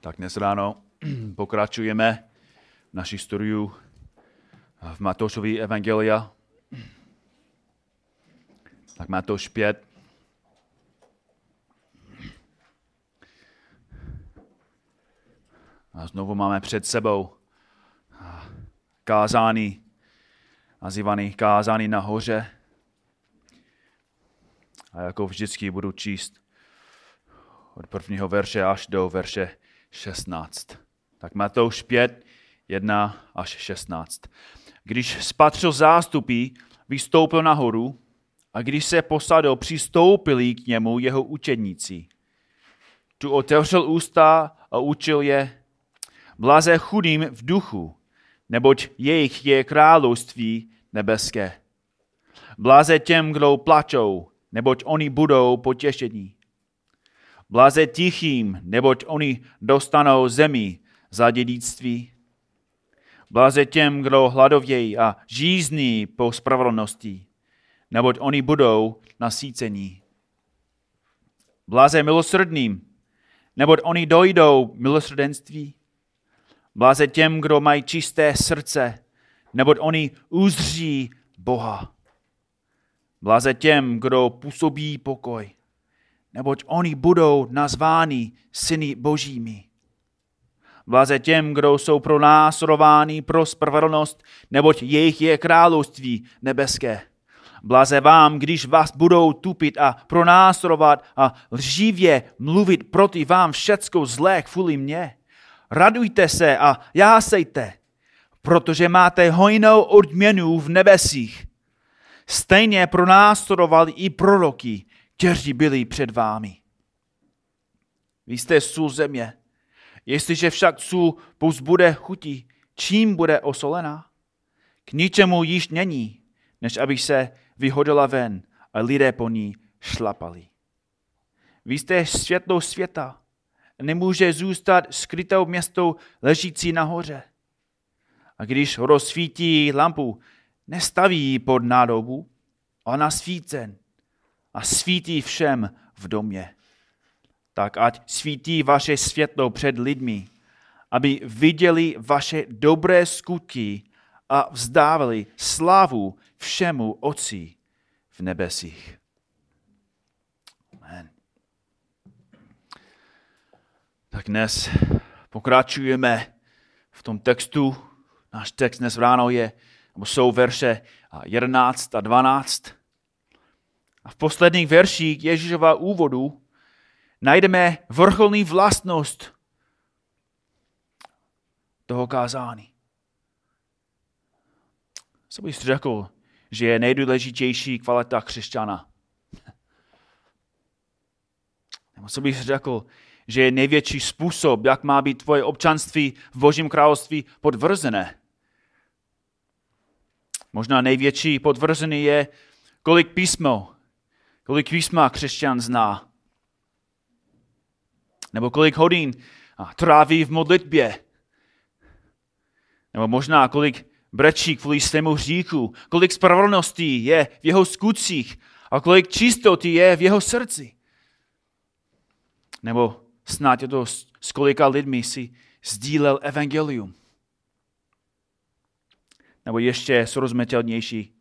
Tak dnes ráno pokračujeme v naší studiu v Matoušovi Evangelia. Tak Matouš 5. A znovu máme před sebou kázání, nazývaný kázání nahoře. A jako vždycky budu číst od prvního verše až do verše 16. Tak Matouš 5, 1 až 16. Když spatřil zástupy, vystoupil nahoru a když se posadil, přistoupili k němu jeho učedníci. Tu otevřel ústa a učil je, blaze chudým v duchu, neboť jejich je království nebeské. Blaze těm, kdo plačou, neboť oni budou potěšení. Blaze tichým, neboť oni dostanou zemi za dědictví. Blaze těm, kdo hladovějí a žízní po spravedlnosti, neboť oni budou nasícení. Blaze milosrdným, neboť oni dojdou milosrdenství. Blaze těm, kdo mají čisté srdce, neboť oni uzří Boha. Blaze těm, kdo působí pokoj, neboť oni budou nazváni syny božími. Blaze těm, kdo jsou pro násorováni pro spravedlnost, neboť jejich je království nebeské. Blaze vám, když vás budou tupit a pronásorovat a lživě mluvit proti vám všecko zlé kvůli mně. Radujte se a jásejte, protože máte hojnou odměnu v nebesích. Stejně pronásledovali i proroky, kteří byli před vámi. Vy jste sůl země. Jestliže však sůl bude chutí, čím bude osolená? K ničemu již není, než aby se vyhodila ven a lidé po ní šlapali. Vy jste světlou světa. Nemůže zůstat skrytou městou ležící nahoře. A když rozsvítí lampu, nestaví pod nádobu, ale na svícen a svítí všem v domě. Tak ať svítí vaše světlo před lidmi, aby viděli vaše dobré skutky a vzdávali slávu všemu Otci v nebesích. Amen. Tak dnes pokračujeme v tom textu. Náš text dnes ráno je, nebo jsou verše 11 a 12. A v posledních verších Ježíšova úvodu najdeme vrcholný vlastnost toho kázání. Co bys řekl, že je nejdůležitější kvalita křesťana? Nebo co bys řekl, že je největší způsob, jak má být tvoje občanství v Božím království podvrzené? Možná největší podvrzený je, kolik písmo kolik písma křesťan zná. Nebo kolik hodin tráví v modlitbě. Nebo možná kolik brečí kvůli svému hříchu. Kolik spravedlností je v jeho skutcích a kolik čistoty je v jeho srdci. Nebo snad je to s kolika lidmi si sdílel evangelium. Nebo ještě srozumitelnější,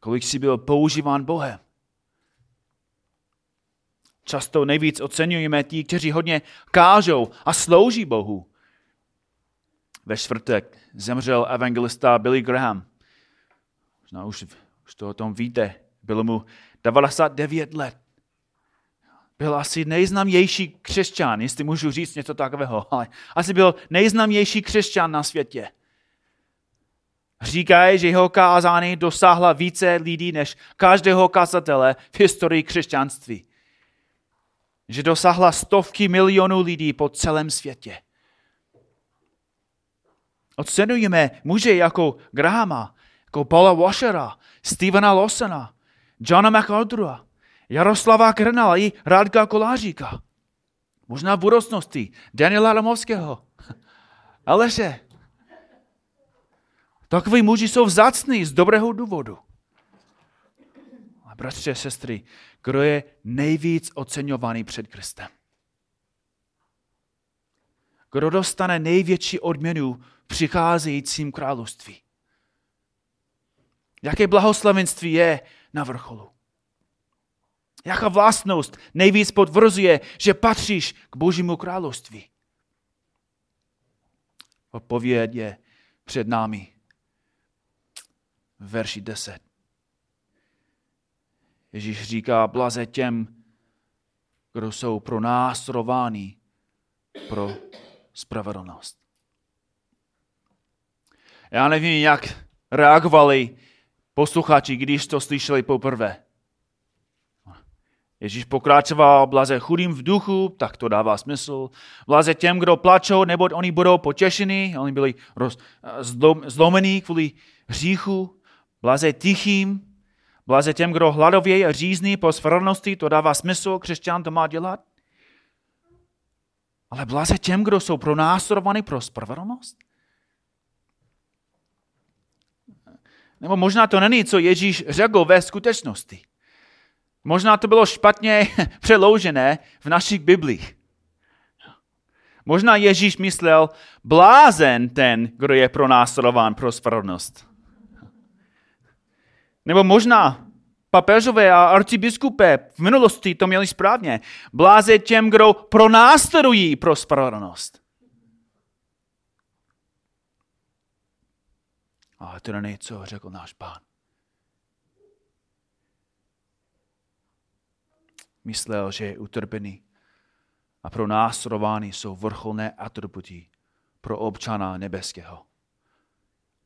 kolik si byl používán Bohem. Často nejvíc oceňujeme tí, kteří hodně kážou a slouží Bohu. Ve čtvrtek zemřel evangelista Billy Graham. Možná už, už to o tom víte. Bylo mu 99 let. Byl asi nejznámější křesťan, jestli můžu říct něco takového, ale asi byl nejznámější křesťan na světě. Říkají, že jeho kázání dosáhla více lidí než každého kazatele v historii křesťanství že dosáhla stovky milionů lidí po celém světě. Ocenujeme muže jako Grahama, jako Paula Washera, Stevena Lawsona, Johna MacArthura, Jaroslava Krnala i Rádka Koláříka. Možná v budoucnosti Daniela Ramovského, Aleše. Takoví muži jsou vzácní z dobrého důvodu. Bratři a sestry, kdo je nejvíc oceňovaný před Kristem. kdo dostane největší odměnu v přicházejícím království. Jaké blahoslavenství je na vrcholu? Jaká vlastnost nejvíc potvrzuje, že patříš k Božímu království? Odpověď je před námi. Verši 10. Ježíš říká, blaze těm, kdo jsou pro nástrovány pro spravedlnost. Já nevím, jak reagovali posluchači, když to slyšeli poprvé. Ježíš pokračoval, blaze chudým v duchu, tak to dává smysl. Blaze těm, kdo plačou, nebo oni budou potěšení, oni byli roz, zlomení kvůli hříchu. Blaze tichým, blaze těm, kdo hladovějí a řízní po spravedlnosti, to dává smysl, křesťan to má dělat. Ale blaze těm, kdo jsou pronásledovaní pro spravedlnost? Nebo možná to není, co Ježíš řekl ve skutečnosti. Možná to bylo špatně přeloužené v našich Biblích. Možná Ježíš myslel, blázen ten, kdo je pronásledován pro spravedlnost. Nebo možná papežové a arcibiskupé v minulosti to měli správně. Bláze těm, kdo pronásledují pro spravedlnost. Ale to není, co řekl náš pán. Myslel, že je utrpený a pro jsou vrcholné atributy pro občana nebeského.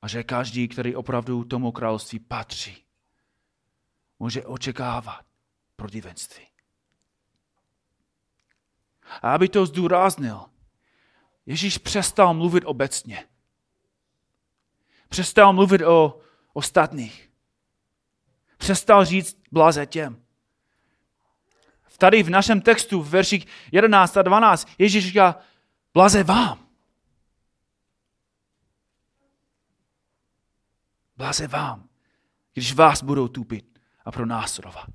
A že každý, který opravdu tomu království patří, může očekávat protivenství. A aby to zdůraznil, Ježíš přestal mluvit obecně. Přestal mluvit o ostatních. Přestal říct blaze těm. Tady v našem textu v verších 11 a 12 Ježíš říká, blaze vám. Blaze vám, když vás budou tupit a pronásledovat.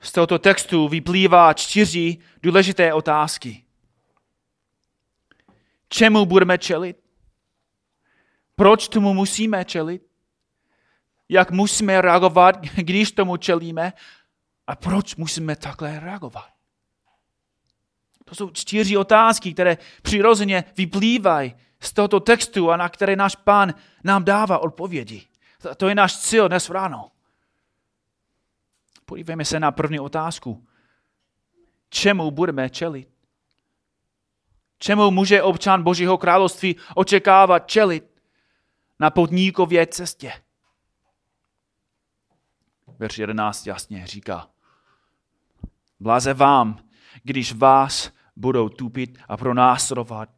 Z tohoto textu vyplývá čtyři důležité otázky. Čemu budeme čelit? Proč tomu musíme čelit? Jak musíme reagovat, když tomu čelíme? A proč musíme takhle reagovat? To jsou čtyři otázky, které přirozeně vyplývají z tohoto textu a na které náš pán nám dává odpovědi. To je náš cíl dnes ráno. Podívejme se na první otázku. Čemu budeme čelit? Čemu může občan Božího království očekávat čelit na podníkově cestě? Verš 11 jasně říká. Blaze vám, když vás budou tupit a pronásledovat,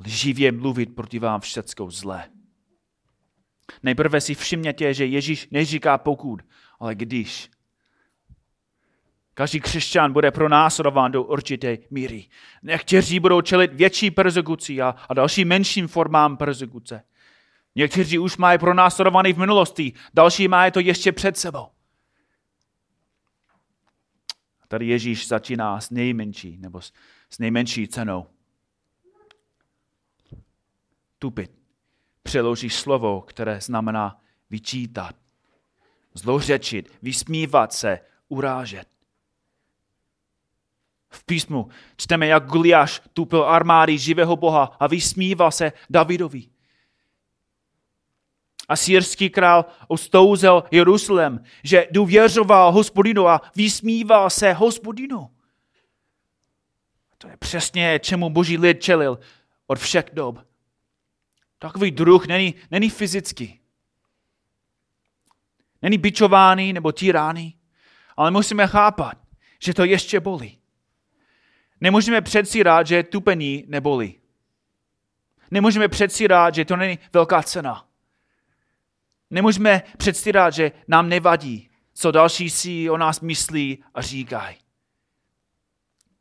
lživě mluvit proti vám všeckou zlé. Nejprve si všimněte, že Ježíš neříká pokud, ale když. Každý křesťan bude pronásledován do určité míry. Někteří budou čelit větší persekuci a, a další menším formám persekuce. Někteří už mají pronásledovaný v minulosti, další mají to ještě před sebou. Tady Ježíš začíná s nejmenší, nebo s, s nejmenší cenou. Tupit přeloží slovo, které znamená vyčítat, zlořečit, vysmívat se, urážet. V písmu čteme, jak Goliáš tupil armády živého Boha a vysmíval se Davidovi. A sírský král ostouzel Jeruzalém, že důvěřoval hospodinu a vysmíval se hospodinu. To je přesně, čemu boží lid čelil od všech dob. Takový druh není, není fyzický. Není bičovaný nebo týraný, ale musíme chápat, že to ještě bolí. Nemůžeme předsírat, že tupení nebolí. Nemůžeme předsírat, že to není velká cena. Nemůžeme předstírat, že nám nevadí, co další si o nás myslí a říkají.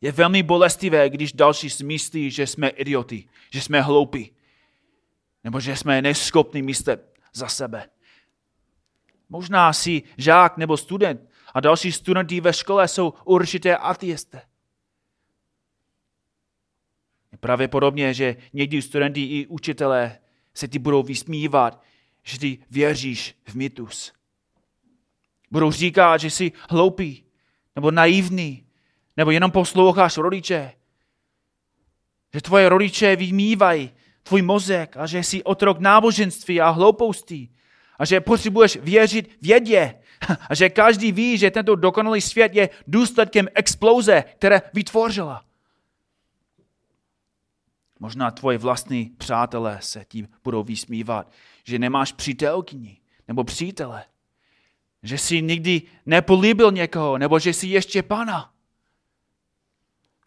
Je velmi bolestivé, když další si myslí, že jsme idioti, že jsme hloupí, nebo že jsme neschopní myslet za sebe. Možná si žák nebo student a další studenti ve škole jsou určité ateisté. Pravděpodobně, že někdy studenti i učitelé se ti budou vysmívat, že ty věříš v mýtus. Budou říkat, že jsi hloupý, nebo naivní, nebo jenom posloucháš rodiče. Že tvoje rodiče vymývají tvůj mozek a že jsi otrok náboženství a hloupoustí. A že potřebuješ věřit vědě. A že každý ví, že tento dokonalý svět je důsledkem exploze, které vytvořila. Možná tvoje vlastní přátelé se tím budou vysmívat, že nemáš přítelkyni nebo přítele. Že jsi nikdy nepolíbil někoho, nebo že jsi ještě pana.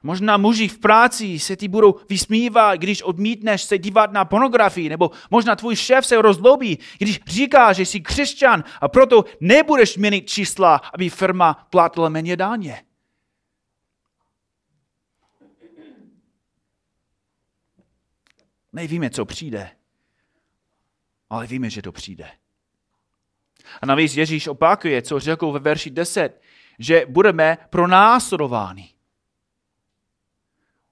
Možná muži v práci se ti budou vysmívat, když odmítneš se dívat na pornografii, nebo možná tvůj šéf se rozlobí, když říká, že jsi křesťan a proto nebudeš měnit čísla, aby firma platila méně dáně. Nevíme, co přijde, ale víme, že to přijde. A navíc Ježíš opakuje, co řekl ve verši 10, že budeme pronásledováni.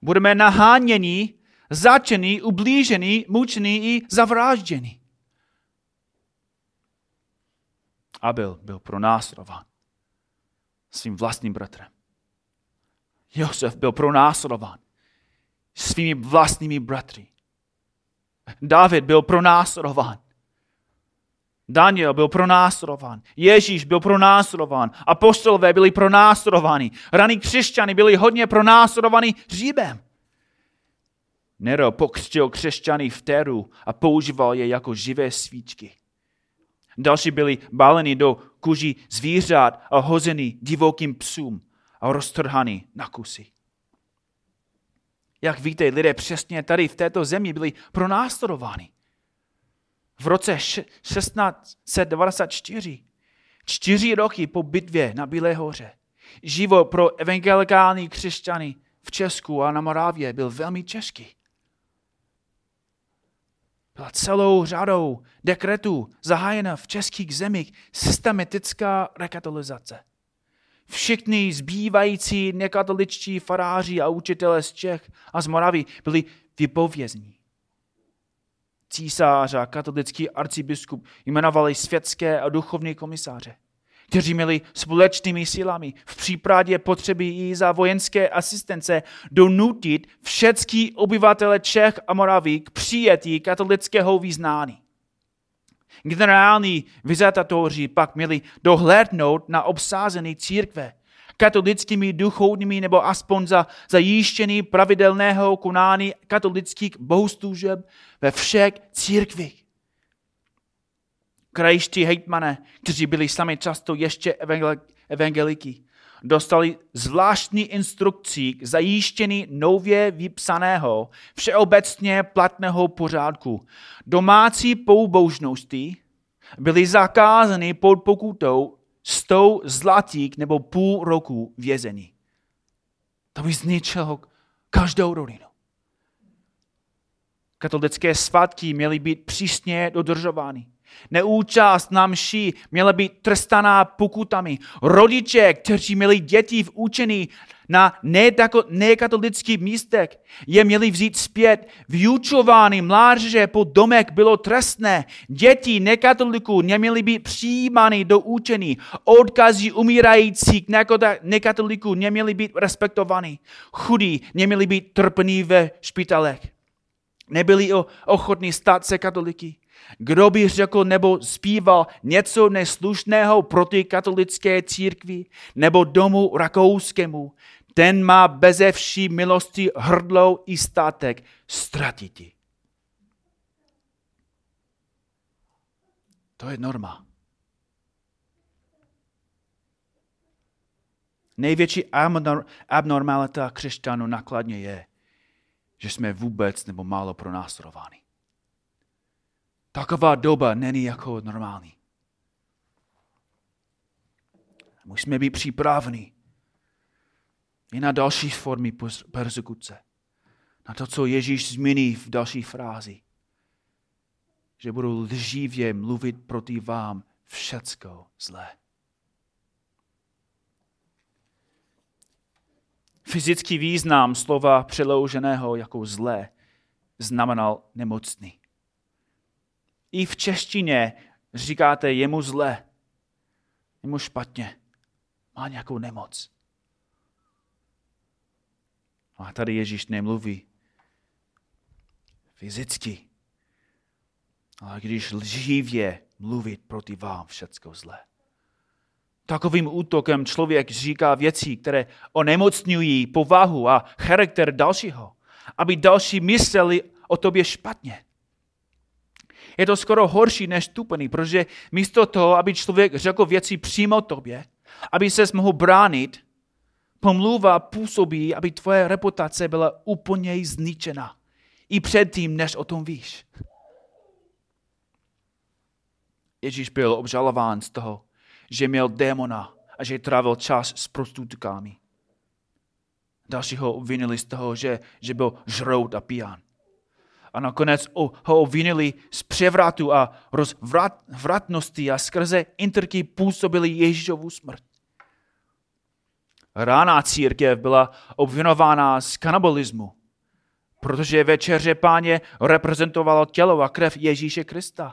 Budeme naháněni, začeni, ublíženi, mučeni i zavražděni. Abel byl pronásledován svým vlastním bratrem. Josef byl pronásledován svými vlastními bratry. David byl pronásledován. Daniel byl pronásledován. Ježíš byl pronásledován. Apostolové byli pronásledováni. Raní křesťany byli hodně pronásledovaní Říbem. Nero pokřtil křesťany v teru a používal je jako živé svíčky. Další byli baleni do kuží zvířat a hozeni divokým psům a roztrhaný na kusy. Jak víte, lidé přesně tady v této zemi byli pronásledováni. V roce 1694, čtyři roky po bitvě na Bílé hoře, život pro evangelikální křesťany v Česku a na Moravě byl velmi český. Byla celou řadou dekretů zahájena v českých zemích systematická rekatolizace. Všichni zbývající nekatoličtí faráři a učitelé z Čech a z Moravy byli vypovězní. Císař a katolický arcibiskup jmenovali světské a duchovní komisáře, kteří měli společnými silami v případě potřeby i za vojenské asistence donutit všechny obyvatele Čech a Moravy k přijetí katolického vyznání. Generální vizitatoři pak měli dohlédnout na obsázené církve katolickými duchovními nebo aspoň za zajištění pravidelného konání katolických bohoslužeb ve všech církvích. Krajští hejtmané, kteří byli sami často ještě evangeliky, dostali zvláštní instrukcí k zajištění nově vypsaného, všeobecně platného pořádku. Domácí pouboužnosti byly zakázány pod pokutou sto zlatík nebo půl roku vězení. To by zničilo každou rodinu. Katolické svatky měly být přísně dodržovány. Neúčast na mši měla být trestaná pokutami. Rodiče, kteří měli děti v učení na nekatolických místech, je měli vzít zpět. Vyučování mládeže po domek bylo trestné. Děti nekatoliků neměly být přijímány do učení. Odkazy umírajících nekatoliků neměly být respektovány. Chudí neměli být trpení ve špitalech. Nebyli ochotní stát se katoliky. Kdo by řekl nebo zpíval něco neslušného proti katolické církvi nebo domu rakouskému, ten má beze vší milosti hrdlou i státek ztratiti. To je norma. Největší abnormalita křesťanů nakladně je, že jsme vůbec nebo málo pronásledováni. Taková doba není jako normální. Musíme být připraveni i na další formy persekuce. Na to, co Ježíš zmíní v další frázi. Že budou lživě mluvit proti vám všecko zlé. Fyzický význam slova přelouženého jako zlé znamenal nemocný. I v češtině říkáte jemu zlé, jemu špatně, má nějakou nemoc. A tady Ježíš nemluví fyzicky, ale když lživě mluvit proti vám všecko zlé. Takovým útokem člověk říká věci, které onemocňují povahu a charakter dalšího, aby další mysleli o tobě špatně. Je to skoro horší než tupený, protože místo toho, aby člověk řekl věci přímo tobě, aby se mohl bránit, pomluva působí, aby tvoje reputace byla úplně zničena. I předtím, než o tom víš. Ježíš byl obžalován z toho, že měl démona a že trávil čas s prostitutkami. Další ho obvinili z toho, že, že byl žrout a pijan. A nakonec ho obvinili z převratu a rozvratnosti a skrze interky působili Ježíšovu smrt. Rána církev byla obvinována z kanibalismu, protože večeře páně reprezentovalo tělo a krev Ježíše Krista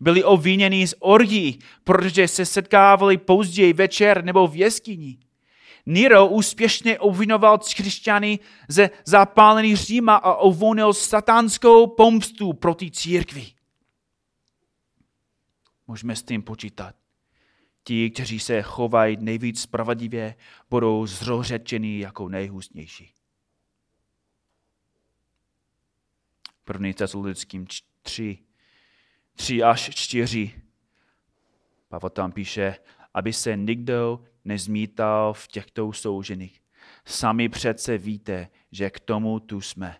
byli obviněni z orgí, protože se setkávali později večer nebo v jeskyni. Nero úspěšně obvinoval křesťany ze zapálení Říma a uvolnil satanskou pomstu proti církvi. Můžeme s tím počítat. Ti, kteří se chovají nejvíc spravedlivě, budou zrořečeni jako nejhůstnější. První tesalonickým 3, 3 až 4. Pavel tam píše, aby se nikdo nezmítal v těchto soužených. Sami přece víte, že k tomu tu jsme.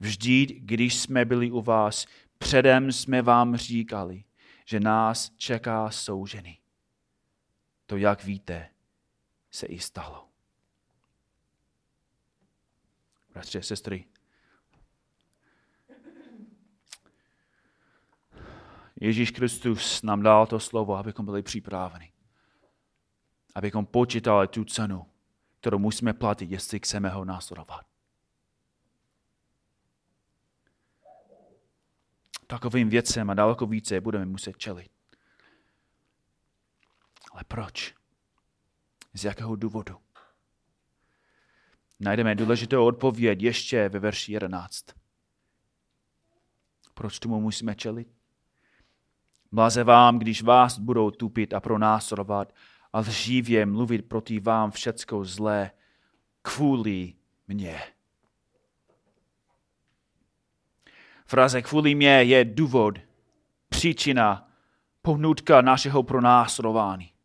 Vždy, když jsme byli u vás, předem jsme vám říkali, že nás čeká soužený. To, jak víte, se i stalo. Bratře, sestry, Ježíš Kristus nám dal to slovo, abychom byli připraveni. Abychom počítali tu cenu, kterou musíme platit, jestli chceme ho následovat. Takovým věcem a daleko více budeme muset čelit. Ale proč? Z jakého důvodu? Najdeme důležitou odpověď ještě ve verši 11. Proč tomu musíme čelit? Blaze vám, když vás budou tupit a pronásledovat a lživě mluvit proti vám všecko zlé kvůli mně. Fraze kvůli mě je důvod, příčina, pohnutka našeho pronásledování.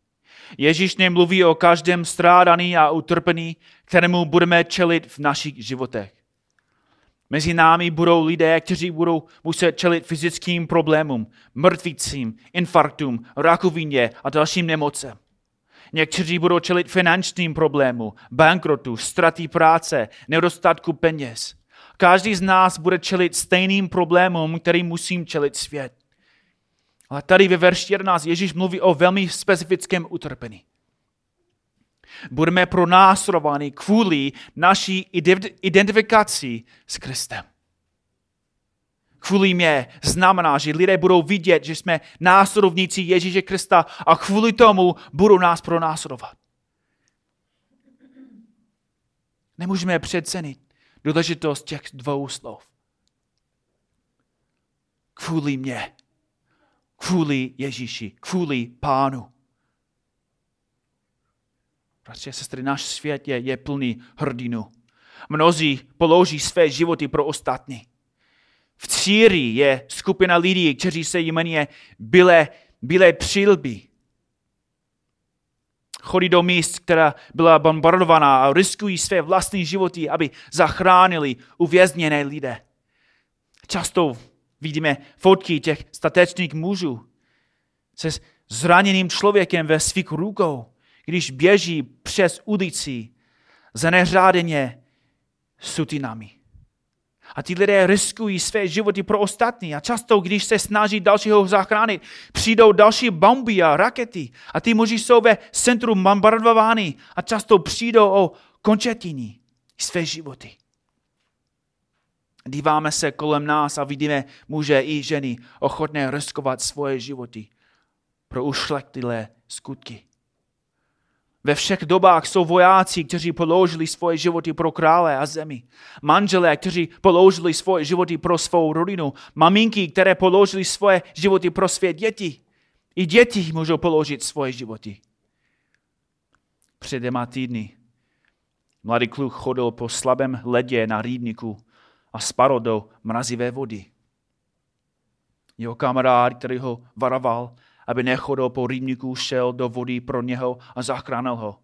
Ježíš nemluví o každém strádaný a utrpení, kterému budeme čelit v našich životech. Mezi námi budou lidé, kteří budou muset čelit fyzickým problémům, mrtvicím, infarktům, rakovině a dalším nemocem. Někteří budou čelit finančním problémům, bankrotu, ztratí práce, nedostatku peněz. Každý z nás bude čelit stejným problémům, který musím čelit svět. Ale tady ve verši 11 Ježíš mluví o velmi specifickém utrpení budeme pronásrováni kvůli naší identifikaci s Kristem. Kvůli mě znamená, že lidé budou vidět, že jsme následovníci Ježíše Krista a kvůli tomu budou nás pronásledovat. Nemůžeme přecenit důležitost těch dvou slov. Kvůli mě, kvůli Ježíši, kvůli Pánu. A sestry, náš svět je, je plný hrdinu. Mnozí položí své životy pro ostatní. V Círi je skupina lidí, kteří se jmenuje Byle, Byle přilby. Chodí do míst, která byla bombardovaná a riskují své vlastní životy, aby zachránili uvězněné lidé. Často vidíme fotky těch statečných mužů se zraněným člověkem ve svých rukou když běží přes ulici zaneřádeně sutinami. A ty lidé riskují své životy pro ostatní. A často, když se snaží dalšího zachránit, přijdou další bomby a rakety. A ty muži jsou ve centru bombardovány a často přijdou o končetiny své životy. Díváme se kolem nás a vidíme muže i ženy ochotné riskovat svoje životy pro ušlechtilé skutky. Ve všech dobách jsou vojáci, kteří položili svoje životy pro krále a zemi. Manželé, kteří položili svoje životy pro svou rodinu. Maminky, které položili svoje životy pro své děti. I děti můžou položit svoje životy. Před dvěma týdny mladý kluk chodil po slabém ledě na rýdniku a spadl do mrazivé vody. Jeho kamarád, který ho varoval, aby nechodil po rýdniku, šel do vody pro něho a zachránil ho.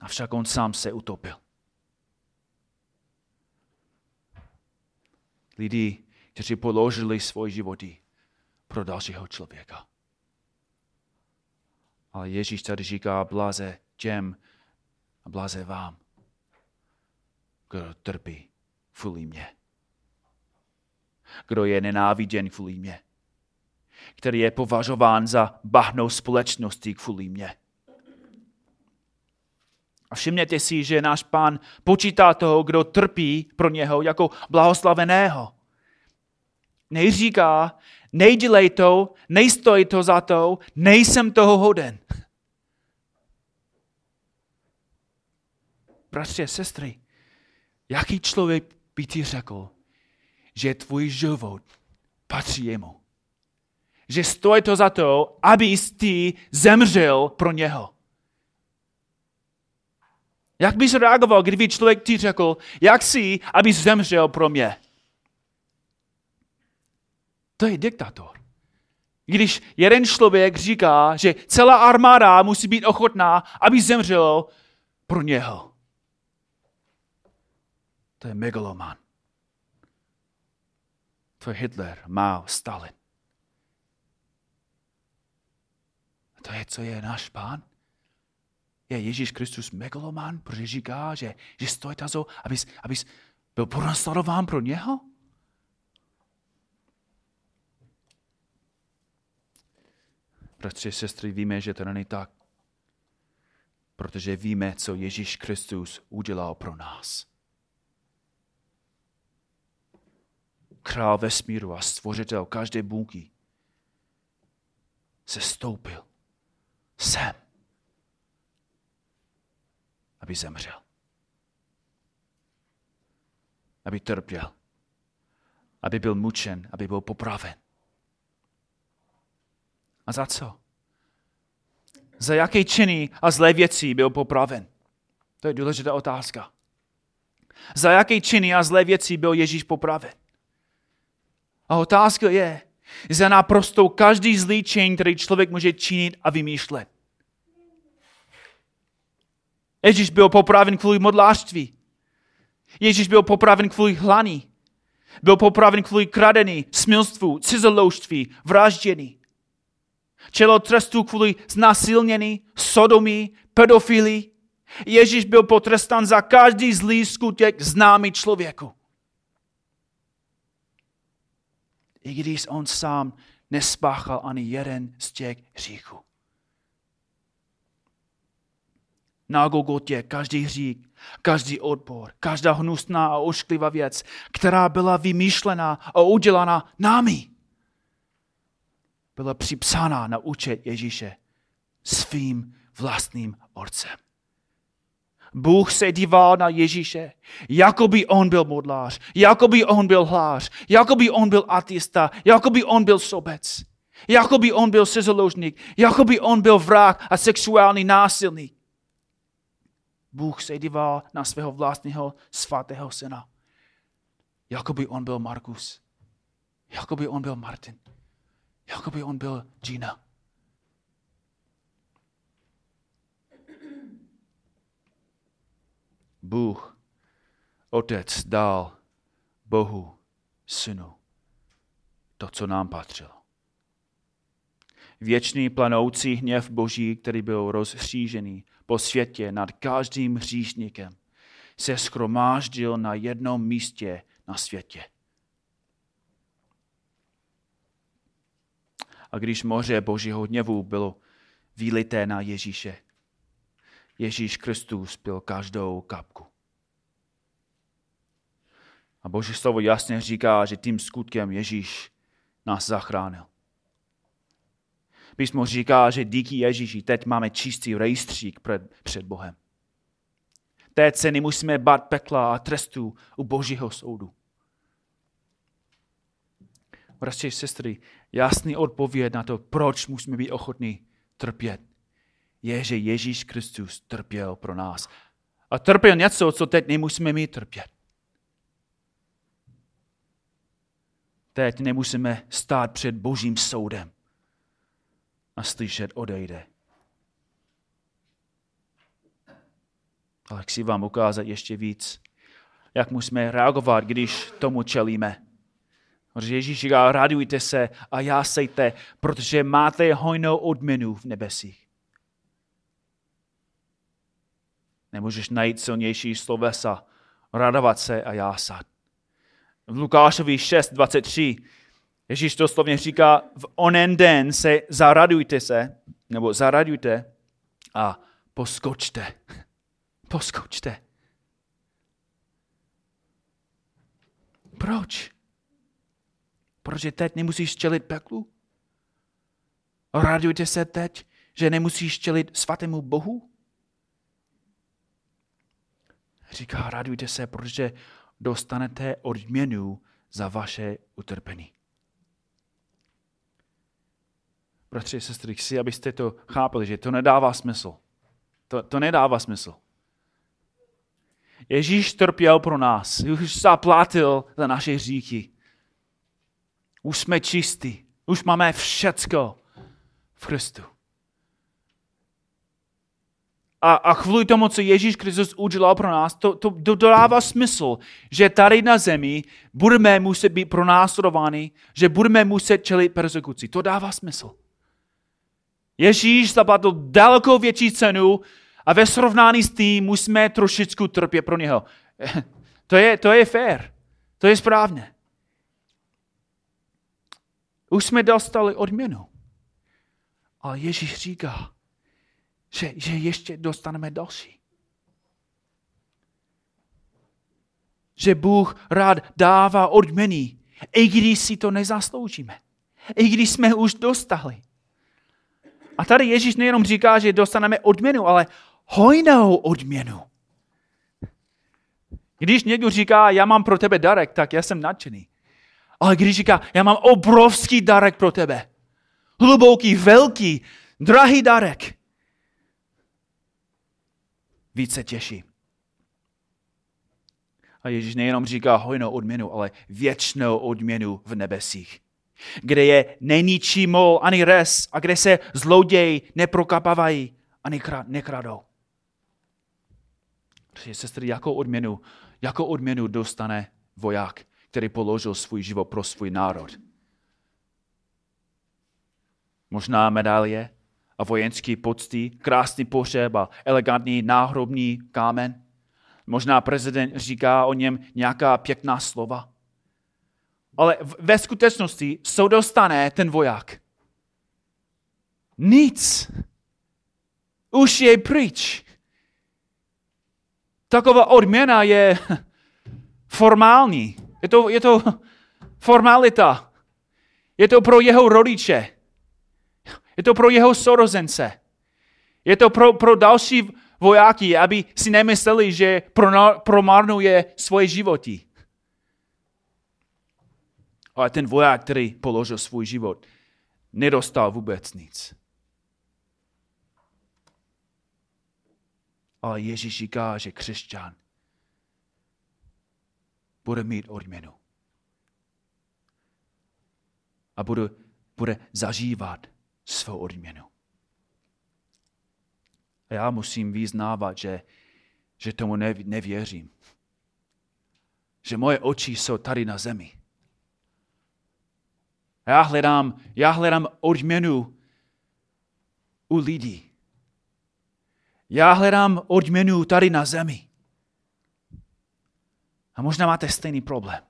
Avšak on sám se utopil. Lidi, kteří položili svoje životy pro dalšího člověka. Ale Ježíš tady říká blaze těm a blaze vám, kdo trpí kvůli mě. Kdo je nenáviděn kvůli mě. Který je považován za bahnou společností kvůli mě. A všimněte si, že náš pán počítá toho, kdo trpí pro něho jako blahoslaveného. Nejříká, nejdělej to, nejstoj to za to, nejsem toho hoden. Bratři a sestry, jaký člověk by ti řekl, že tvůj život patří jemu? Že stojí to za to, abys ty zemřel pro něho. Jak bys reagoval, kdyby člověk ti řekl, jak si, abys zemřel pro mě? To je diktator. Když jeden člověk říká, že celá armáda musí být ochotná, aby zemřel pro něho. To je megaloman. To je Hitler, Mao, Stalin. A to je, co je náš pán? Je Ježíš Kristus megaloman, protože říká, že, že stojí to, abys, abys byl pronásledován pro něho? Bratři, sestry, víme, že to není tak. Protože víme, co Ježíš Kristus udělal pro nás. Král vesmíru a stvořitel každé buňky, se stoupil sem, aby zemřel. Aby trpěl. Aby byl mučen, aby byl popraven. A za co? Za jaké činy a zlé věci byl popraven? To je důležitá otázka. Za jaké činy a zlé věci byl Ježíš popraven? A otázka je, za naprosto každý zlý čin, který člověk může činit a vymýšlet. Ježíš byl popraven kvůli modlářství. Ježíš byl popraven kvůli hlaní. Byl popraven kvůli kradení, smilstvu, cizoloužství, vraždění. Čelo trestu kvůli znásilnění, sodomí, pedofilii. Ježíš byl potrestán za každý zlý skutek známý člověku. I když on sám nespáchal ani jeden z těch hříchů. Na Gogotě každý hřík, každý odpor, každá hnusná a ošklivá věc, která byla vymýšlená a udělána námi, byla připsána na účet Ježíše svým vlastním orcem. Bůh se díval na Ježíše, jako by on byl modlář, jako by on byl hlář, jako by on byl ateista, jako by on byl sobec, jako by on byl sezoložník, jako by on byl vrah a sexuální násilník. Bůh se díval na svého vlastního svatého syna, jako by on byl Markus, jako by on byl Martin, jako by on byl Gina. Bůh, Otec dal Bohu, Synu, to, co nám patřilo. Věčný planoucí hněv Boží, který byl rozšířený po světě nad každým hříšníkem, se schromáždil na jednom místě na světě. A když moře Božího hněvu bylo výlité na Ježíše, Ježíš Kristus pil každou kapku. A Boží slovo jasně říká, že tím skutkem Ježíš nás zachránil. Písmo říká, že díky Ježíši teď máme čistý rejstřík před, před Bohem. Teď se nemusíme bát pekla a trestu u Božího soudu. Bratři sestry, jasný odpověď na to, proč musíme být ochotní trpět, je, že Ježíš Kristus trpěl pro nás. A trpěl něco, co teď nemusíme mít trpět. Teď nemusíme stát před Božím soudem a slyšet odejde. Ale chci vám ukázat ještě víc, jak musíme reagovat, když tomu čelíme. Protože Ježíš říká, radujte se a jásejte, protože máte hojnou odměnu v nebesích. Nemůžeš najít silnější slovesa, radovat se a jásat. V Lukášovi 6.23 Ježíš to slovně říká, v onen den se zaradujte se, nebo zaradujte a poskočte. Poskočte. Proč? Protože teď nemusíš čelit peklu? Radujte se teď, že nemusíš čelit svatému Bohu? Říká, radujte se, protože dostanete odměnu za vaše utrpení. Bratři a sestry, chci, abyste to chápali, že to nedává smysl. To, to nedává smysl. Ježíš trpěl pro nás. Už zaplatil za naše říky. Už jsme čistí. Už máme všecko v Kristu. A, a kvůli tomu, co Ježíš Kristus udělal pro nás, to, to, to dává smysl, že tady na zemi budeme muset být pronásledováni, že budeme muset čelit persekuci. To dává smysl. Ježíš zaplatil daleko větší cenu a ve srovnání s tím musíme trošičku trpět pro něho. To je, to je fér. To je správně. Už jsme dostali odměnu. Ale Ježíš říká, že, že ještě dostaneme další. Že Bůh rád dává odměny, i když si to nezasloužíme. I když jsme už dostali. A tady Ježíš nejenom říká, že dostaneme odměnu, ale hojnou odměnu. Když někdo říká, já mám pro tebe darek, tak já jsem nadšený. Ale když říká, já mám obrovský darek pro tebe, hluboký, velký, drahý darek, více těší. A Ježíš nejenom říká hojnou odměnu, ale věčnou odměnu v nebesích kde je nejničí mol ani res a kde se zloději neprokapávají ani nekradou. Protože sestry, jakou odměnu, jakou odměnu dostane voják, který položil svůj život pro svůj národ? Možná medaile a vojenský pocty, krásný pohřeb a elegantní náhrobní kámen. Možná prezident říká o něm nějaká pěkná slova ale ve skutečnosti co dostane ten voják? Nic. Už je pryč. Taková odměna je formální. Je to, je to formalita. Je to pro jeho rodiče. Je to pro jeho sorozence. Je to pro, pro další vojáky, aby si nemysleli, že promarnuje svoje životy. Ale ten voják, který položil svůj život, nedostal vůbec nic. Ale Ježíš říká, že křesťan bude mít odměnu. A bude, bude zažívat svou odměnu. A já musím vyznávat, že, že tomu nevěřím. Že moje oči jsou tady na zemi. Já hledám, já hledám odměnu u lidí. Já hledám odměnu tady na zemi. A možná máte stejný problém.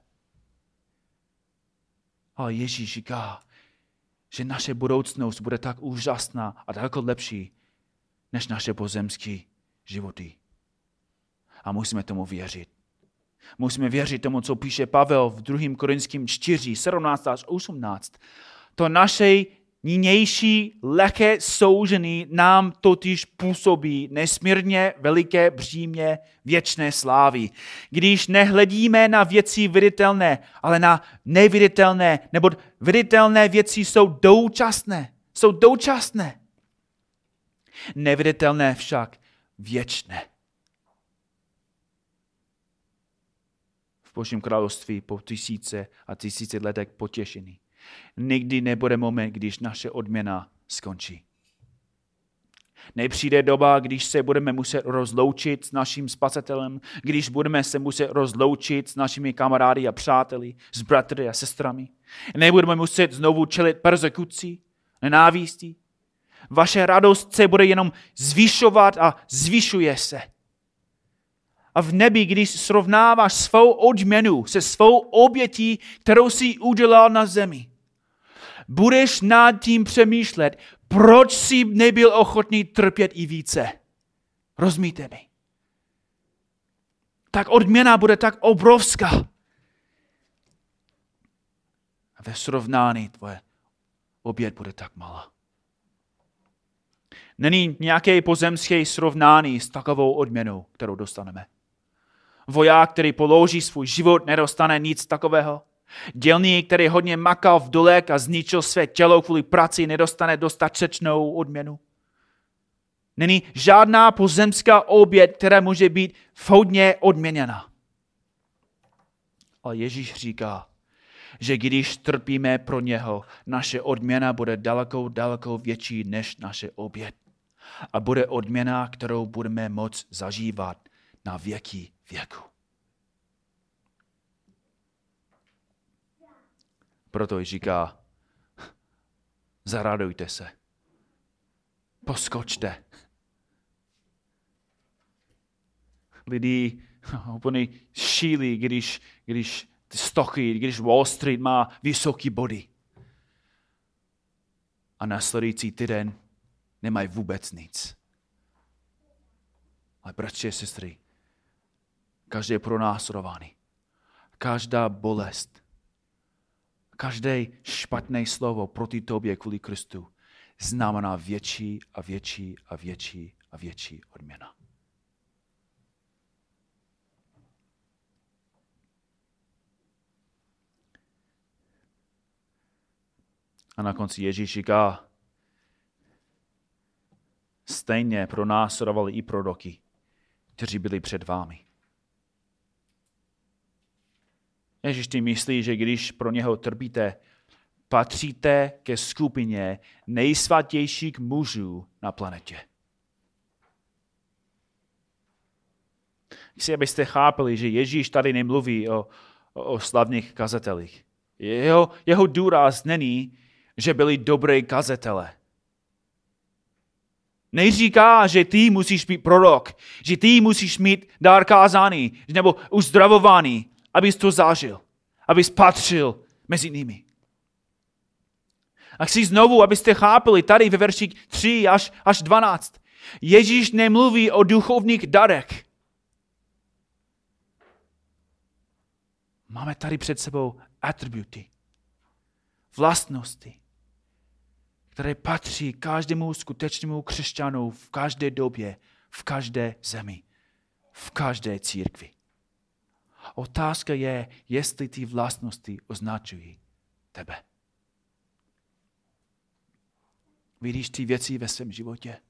Ale Ježíš říká, že naše budoucnost bude tak úžasná a daleko lepší, než naše pozemské životy. A musíme tomu věřit. Musíme věřit tomu, co píše Pavel v 2. Korinským 4, 17 až 18. To naše nynější lehké soužení nám totiž působí nesmírně veliké břímě věčné slávy. Když nehledíme na věci viditelné, ale na neviditelné, nebo viditelné věci jsou doučasné. Jsou doučasné. Neviditelné však věčné. V Božím království po tisíce a tisíce letech potěšení nikdy nebude moment, když naše odměna skončí. Nepřijde doba, když se budeme muset rozloučit s naším spasitelem, když budeme se muset rozloučit s našimi kamarády a přáteli, s bratry a sestrami. Nebudeme muset znovu čelit persekuci, nenávistí. Vaše radost se bude jenom zvyšovat a zvyšuje se. A v nebi, když srovnáváš svou odměnu se svou obětí, kterou si udělal na zemi, budeš nad tím přemýšlet, proč jsi nebyl ochotný trpět i více. Rozumíte mi? Tak odměna bude tak obrovská. A ve srovnání tvoje oběd bude tak malá. Není nějaké pozemské srovnání s takovou odměnou, kterou dostaneme. Voják, který položí svůj život, nedostane nic takového. Dělník, který hodně makal v dolek a zničil své tělo kvůli práci, nedostane dostatečnou odměnu. Není žádná pozemská oběd, která může být vhodně odměněna. Ale Ježíš říká, že když trpíme pro něho, naše odměna bude daleko, daleko větší než naše oběd. A bude odměna, kterou budeme moct zažívat na věky věku. Proto říká, zaradujte se. Poskočte. Lidi úplně šílí, když, když stochy, když Wall Street má vysoký body. A následující týden nemají vůbec nic. Ale bratři a sestry, každý je pronásledovaný. Každá bolest, každé špatné slovo proti tobě kvůli Kristu znamená větší a větší a větší a větší odměna. A na konci Ježíš říká, stejně pronásledovali i proroky, kteří byli před vámi. Ježíš tím myslí, že když pro něho trpíte, patříte ke skupině nejsvatějších mužů na planetě. Chci, abyste chápali, že Ježíš tady nemluví o, o, o slavných kazatelích. Jeho, jeho důraz není, že byli dobré kazatele. Neříká, že ty musíš být prorok, že ty musíš mít dár kázaný nebo uzdravovaný, abys to zažil, abys patřil mezi nimi. A chci znovu, abyste chápali tady ve verších 3 až, až 12. Ježíš nemluví o duchovních darech. Máme tady před sebou atributy, vlastnosti, které patří každému skutečnému křesťanu v každé době, v každé zemi, v každé církvi. Otázka je, jestli ty vlastnosti označují tebe. Vidíš ty věci ve svém životě?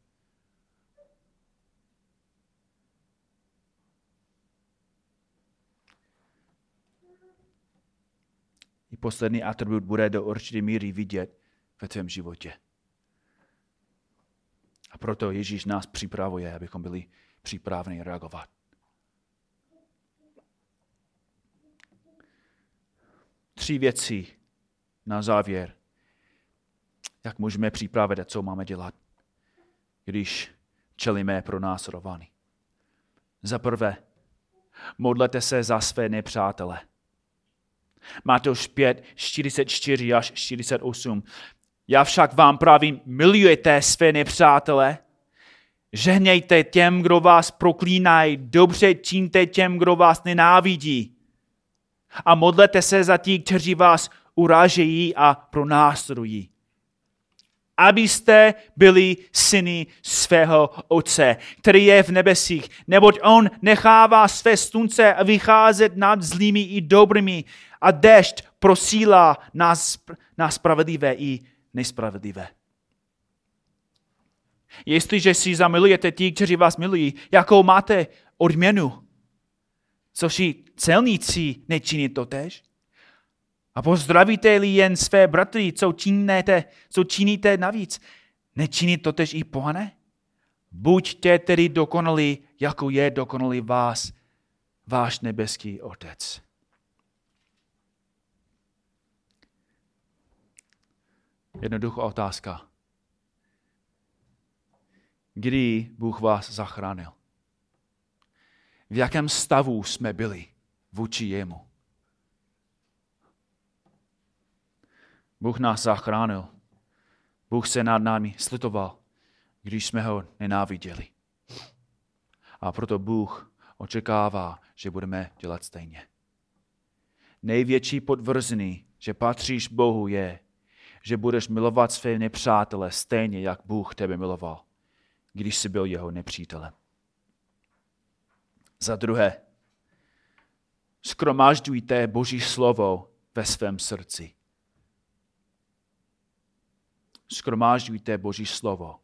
I poslední atribut bude do určité míry vidět ve tvém životě. A proto Ježíš nás připravuje, abychom byli připraveni reagovat. Tři věci na závěr, jak můžeme připravit a co máme dělat, když čelíme pro následování. Za prvé, modlete se za své nepřátele. Matouš 5, 44 až 48. Já však vám pravím, milujete své nepřátele, Žehnějte těm, kdo vás proklínají, dobře čiňte těm, kdo vás nenávidí. A modlete se za tí, kteří vás urážejí a pronásledují. Abyste byli syny svého Otce, který je v nebesích, neboť On nechává své slunce vycházet nad zlými i dobrými a dešť prosílá na, na spravedlivé i nespravedlivé. Jestliže si zamilujete ti, kteří vás milují, jakou máte odměnu? Což i celníci nečiní to tež? A pozdravíte-li jen své bratry, co činíte, co činíte navíc, nečiní to tež i pohane? Buďte tedy dokonalí, jako je dokonalý vás, váš nebeský Otec. Jednoduchá otázka. Kdy Bůh vás zachránil? V jakém stavu jsme byli vůči jemu? Bůh nás zachránil. Bůh se nad námi slitoval, když jsme ho nenáviděli. A proto Bůh očekává, že budeme dělat stejně. Největší potvrzení, že patříš Bohu, je, že budeš milovat své nepřátele stejně, jak Bůh tebe miloval, když jsi byl jeho nepřítelem. Za druhé, skromážďujte Boží slovo ve svém srdci. Skromážďujte Boží slovo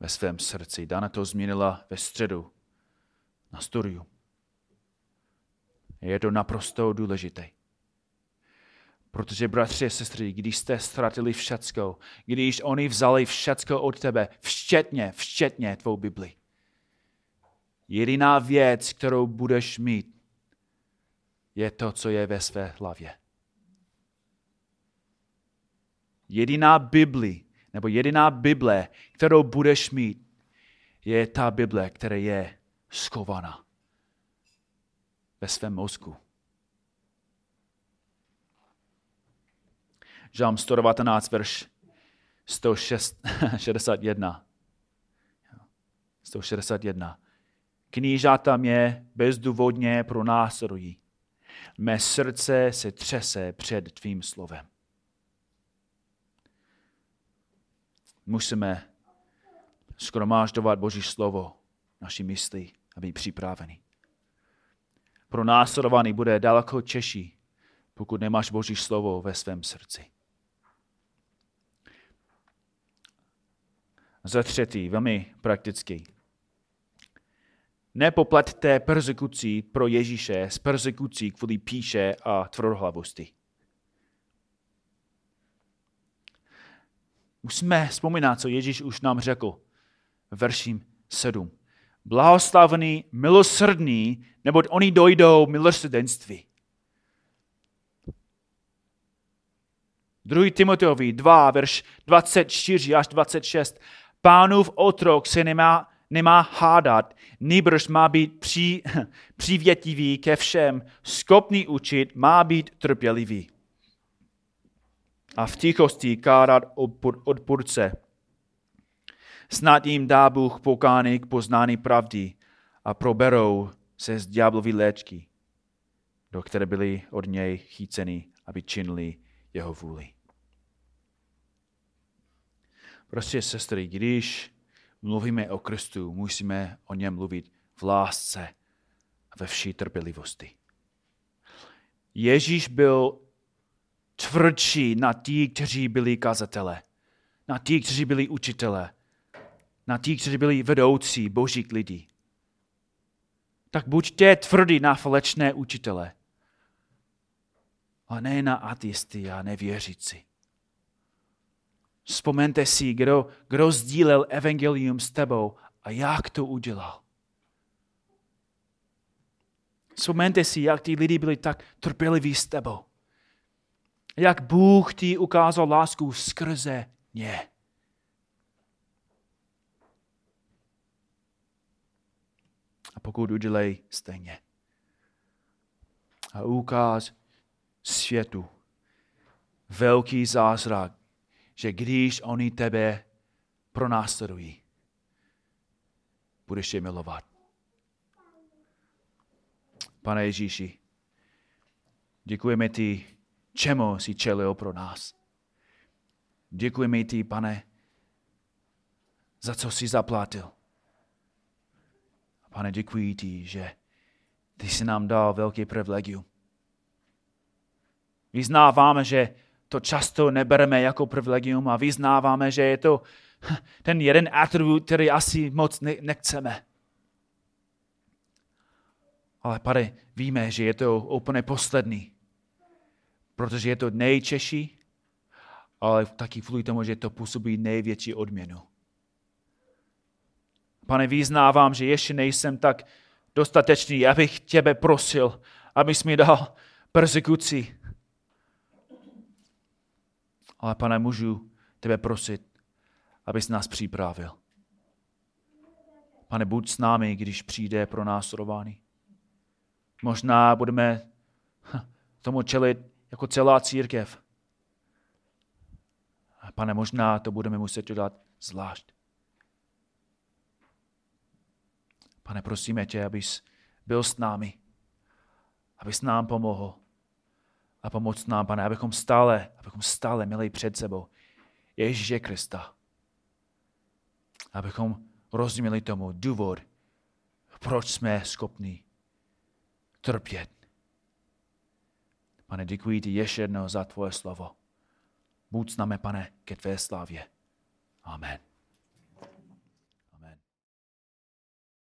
ve svém srdci. Dana to změnila ve středu na studiu. Je to naprosto důležité. Protože, bratři a sestry, když jste ztratili všecko, když oni vzali všecko od tebe, včetně, včetně tvou Bibli, jediná věc, kterou budeš mít, je to, co je ve své hlavě. Jediná Bibli, nebo jediná Bible, kterou budeš mít, je ta Bible, která je skovaná ve svém mozku. Žám 119, verš 161. 161. Knížata mě bezdůvodně pronásledují. Mé srdce se třese před tvým slovem. Musíme skromáždovat Boží slovo naší mysli a být připraveni. Pro následovaný bude daleko češí, pokud nemáš Boží slovo ve svém srdci. Za třetí, velmi praktický. Nepoplette persekucí pro Ježíše s persekucí kvůli píše a tvrdohlavosti. Musíme vzpomínat, co Ježíš už nám řekl v verším 7. Blahoslavený, milosrdný, neboť oni dojdou milosrdenství. 2. Timoteovi 2, verš 24 až 26. Pánův otrok se nemá, nemá hádat, nýbrž má být při, přivětivý ke všem, schopný učit, má být trpělivý. A v tichosti kárat odpůrce. Snad jim dá Bůh pokány k poznání pravdy a proberou se z ďáblovy léčky, do které byly od něj chyceny, aby činili jeho vůli. Prostě, sestry, když mluvíme o Kristu, musíme o něm mluvit v lásce a ve vší trpělivosti. Ježíš byl tvrdší na tí, kteří byli kazatele, na tí, kteří byli učitele, na tí, kteří byli vedoucí božích lidí. Tak buďte tvrdí na falečné učitele, a ne na ateisty a nevěřící. Vzpomeňte si, kdo, kdo sdílel evangelium s tebou a jak to udělal. Vzpomeňte si, jak ty lidi byli tak trpěliví s tebou. Jak Bůh ti ukázal lásku skrze ně. A pokud udělej stejně. A ukáž světu velký zázrak že když oni tebe pronásledují, budeš je milovat. Pane Ježíši, děkujeme ti, čemu jsi čelil pro nás. Děkujeme ti, pane, za co jsi zaplatil. Pane, děkuji ti, že ty jsi nám dal velký privilegium. Vyznáváme, že to často nebereme jako privilegium a vyznáváme, že je to ten jeden atribut, který asi moc nechceme. Ale pane, víme, že je to úplně poslední, protože je to nejčeší, ale taky kvůli tomu, že to působí největší odměnu. Pane, vyznávám, že ještě nejsem tak dostatečný, abych těbe prosil, abys mi dal persekuci. Ale pane, můžu tebe prosit, abys nás připravil. Pane, buď s námi, když přijde pro nás rování. Možná budeme tomu čelit jako celá církev. Pane, možná to budeme muset dělat zvlášť. Pane, prosíme tě, abys byl s námi, abys nám pomohl a pomoct nám, pane, abychom stále, abychom stále měli před sebou Ježíše Krista. Abychom rozuměli tomu důvod, proč jsme schopni trpět. Pane, děkuji ti ještě jednou za tvoje slovo. Buď s námi, pane, ke tvé slávě. Amen.